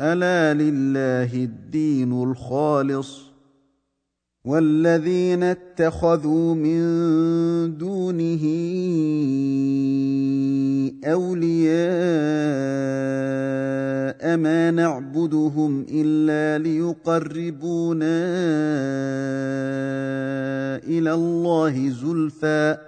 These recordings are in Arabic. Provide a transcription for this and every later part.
ألا لله الدين الخالص والذين اتخذوا من دونه أولياء ما نعبدهم إلا ليقربونا إلى الله زلفى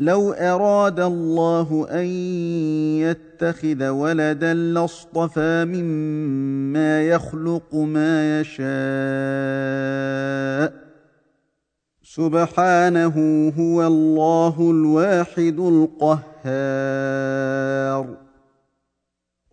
لو أراد الله أن يتخذ ولدا لاصطفى مما يخلق ما يشاء. سبحانه هو الله الواحد القهار.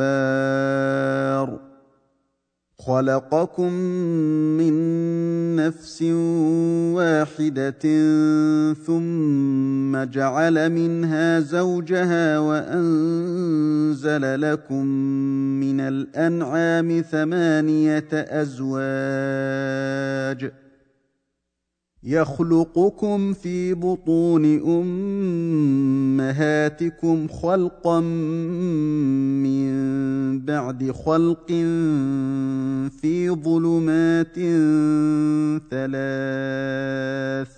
الغفار خلقكم من نفس واحدة ثم جعل منها زوجها وأنزل لكم من الأنعام ثمانية أزواج. يخلقكم في بطون أمهاتكم خلقا من بعد خلق في ظلمات ثلاث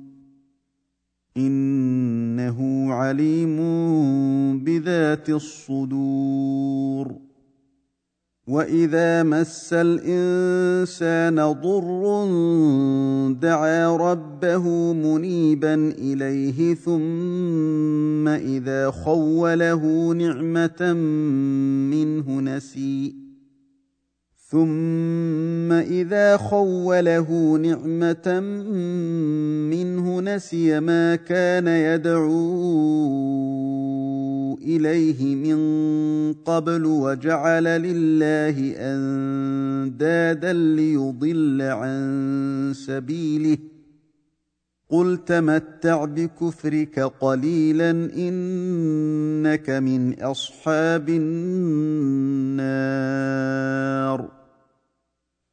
إنه عليم بذات الصدور. وإذا مس الإنسان ضر دعا ربه منيبا إليه ثم إذا خوله نعمة منه نسي. ثم اذا خوله نعمه منه نسي ما كان يدعو اليه من قبل وجعل لله اندادا ليضل عن سبيله قل تمتع بكفرك قليلا انك من اصحاب النار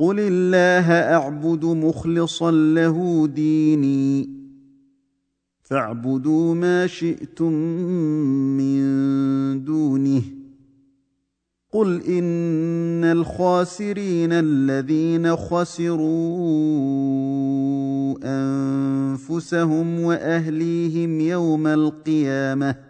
قل الله اعبد مخلصا له ديني فاعبدوا ما شئتم من دونه قل ان الخاسرين الذين خسروا انفسهم واهليهم يوم القيامه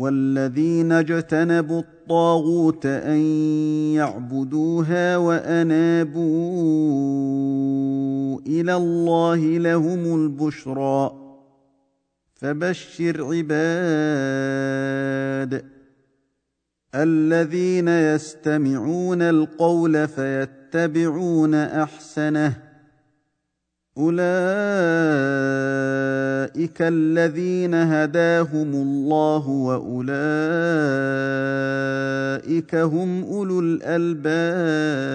والذين اجتنبوا الطاغوت أن يعبدوها وأنابوا إلى الله لهم البشرى. فبشر عباد الذين يستمعون القول فيتبعون أحسنه اولئك الذين هداهم الله واولئك هم اولو الالباب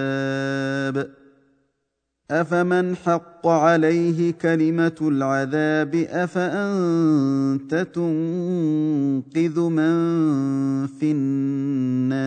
افمن حق عليه كلمه العذاب افانت تنقذ من في النار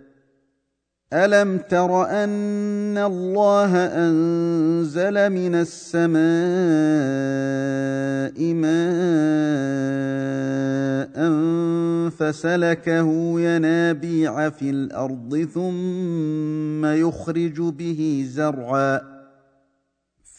الم تر ان الله انزل من السماء ماء فسلكه ينابيع في الأرض ثم يخرج به زرعا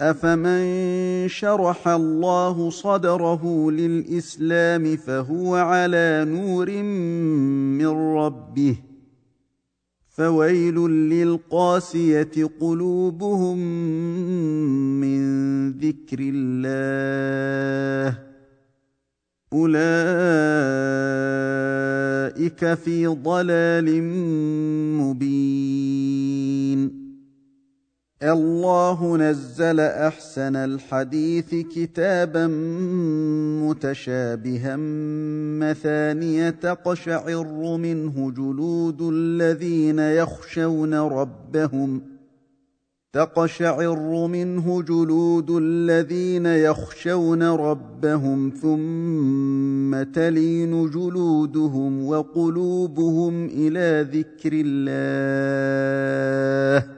افمن شرح الله صدره للاسلام فهو على نور من ربه فويل للقاسيه قلوبهم من ذكر الله اولئك في ضلال مبين الله نزل أحسن الحديث كتابا متشابها مثانية تقشعر منه جلود الذين يخشون ربهم تقشعر منه جلود الذين يخشون ربهم ثم تلين جلودهم وقلوبهم إلى ذكر الله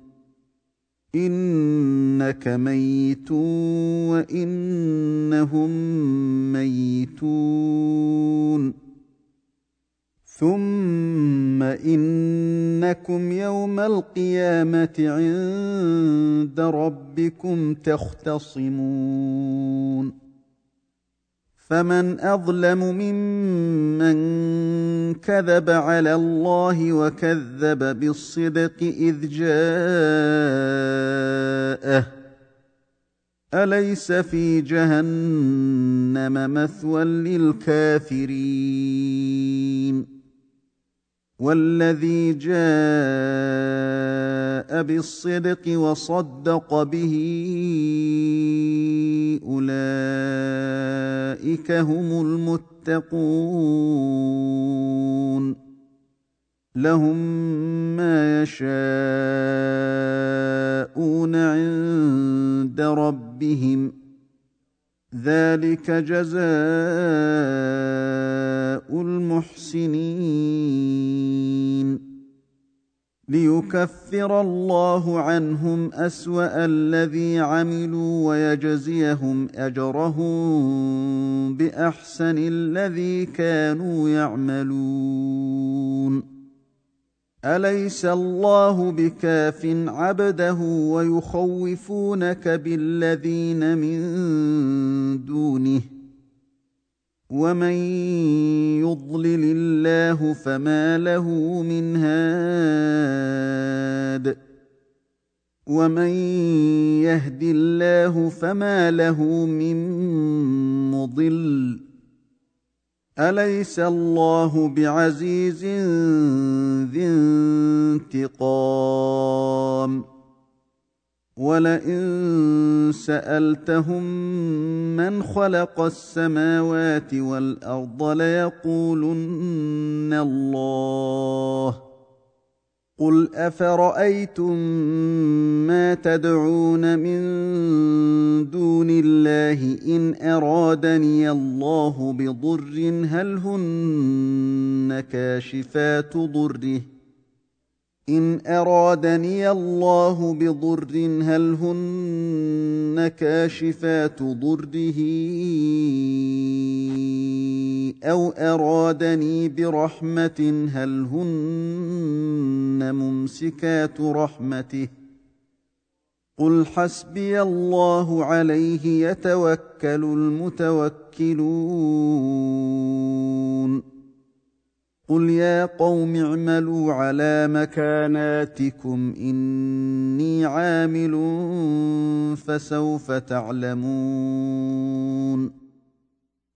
إنك ميت وإنهم ميتون. ثم إنكم يوم القيامة عند ربكم تختصمون. فمن أظلم ممن كذب على الله وكذب بالصدق إذ جاءه. أليس في جهنم مثوى للكافرين؟ والذي جاء بالصدق وصدق به أولئك هم المتقون. لهم ما يشاءون عند ربهم. ذلك جزاء المحسنين. ليكفر الله عنهم أسوأ الذي عملوا ويجزيهم أجرهم بأحسن الذي كانوا يعملون. أليس الله بكاف عبده ويخوفونك بالذين من دونه؟ ومن يضلل الله فما له من هاد. ومن يهد الله فما له من مضل. أليس الله بعزيز ذي انتقام؟ ولئن سألتهم من خلق السماوات والأرض ليقولن الله. قل افرايتم ما تدعون من دون الله ان ارادني الله بضر هل هن كاشفات ضره ان ارادني الله بضر هل هن كاشفات ضره أو ارادني برحمه هل هن ممسكات رحمته قل حسبي الله عليه يتوكل المتوكلون قل يا قوم اعملوا على مكاناتكم اني عامل فسوف تعلمون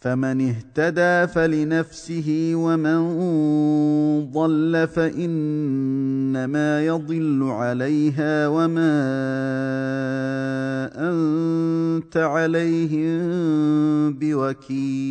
فمن اهتدى فلنفسه ومن ضل فإنما يضل عليها وما أنت عليهم بوكيل.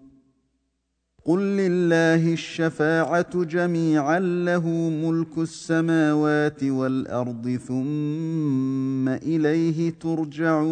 قل لله الشفاعه جميعا له ملك السماوات والارض ثم اليه ترجعون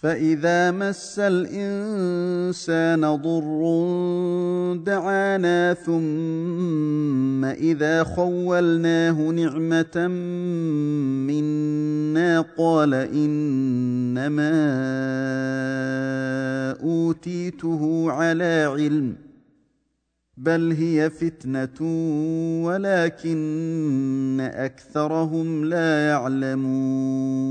فاذا مس الانسان ضر دعانا ثم اذا خولناه نعمه منا قال انما اوتيته على علم بل هي فتنه ولكن اكثرهم لا يعلمون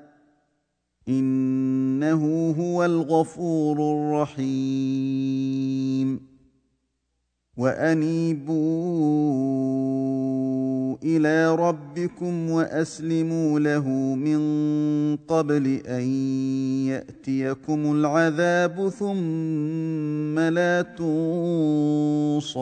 إنه هو الغفور الرحيم. وأنيبوا إلى ربكم وأسلموا له من قبل أن يأتيكم العذاب ثم لا تنصرون.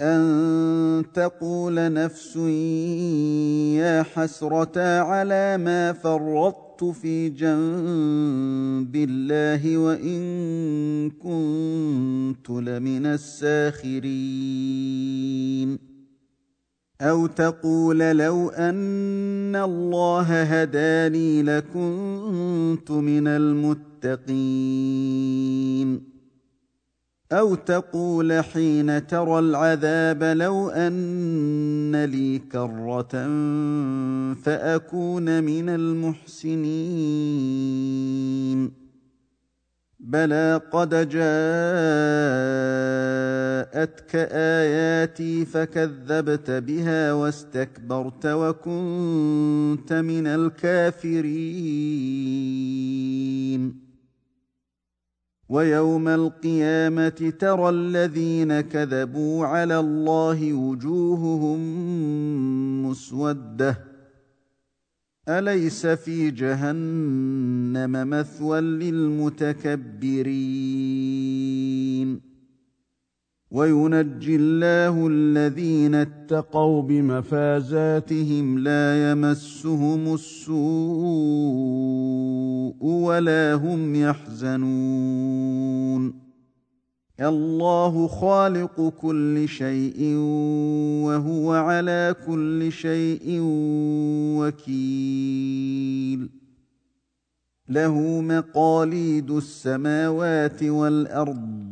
ان تقول نفس يا حسرتا على ما فرطت في جنب الله وان كنت لمن الساخرين أو تقول لو ان الله هداني لكنت من المتقين أو تقول حين ترى العذاب لو ان لي كره فاكون من المحسنين بلى قد جاءتك اياتي فكذبت بها واستكبرت وكنت من الكافرين ويوم القيامة ترى الذين كذبوا على الله وجوههم مسودة. أليس في جهنم مثوى للمتكبرين؟ وينجي الله الذين اتقوا بمفازاتهم لا يمسهم السوء ولا هم يحزنون. الله خالق كل شيء وهو على كل شيء وكيل. له مقاليد السماوات والأرض.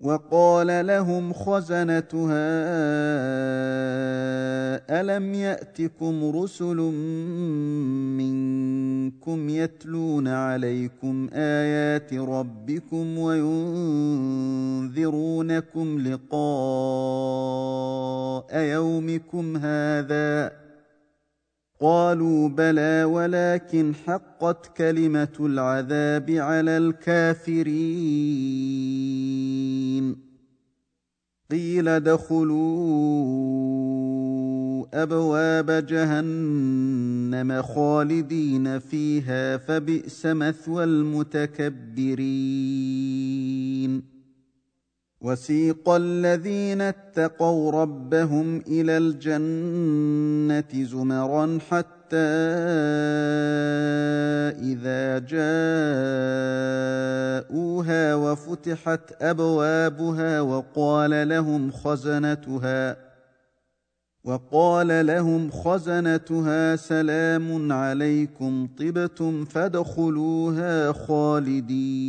وقال لهم خزنتها ألم يأتكم رسل منكم يتلون عليكم آيات ربكم وينذرونكم لقاء يومكم هذا؟ قالوا بلى ولكن حقت كلمة العذاب على الكافرين. قيل ادخلوا أبواب جهنم خالدين فيها فبئس مثوى المتكبرين. وسيق الذين اتقوا ربهم إلى الجنة زمرا حتى إذا جاءوها وفتحت أبوابها وقال لهم خزنتها وقال لهم خزنتها سلام عليكم طبتم فادخلوها خالدين.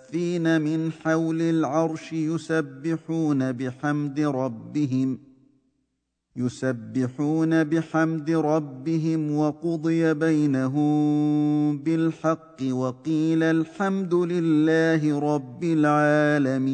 الصافين من حول العرش يسبحون بحمد ربهم يسبحون بحمد ربهم وقضي بينهم بالحق وقيل الحمد لله رب العالمين.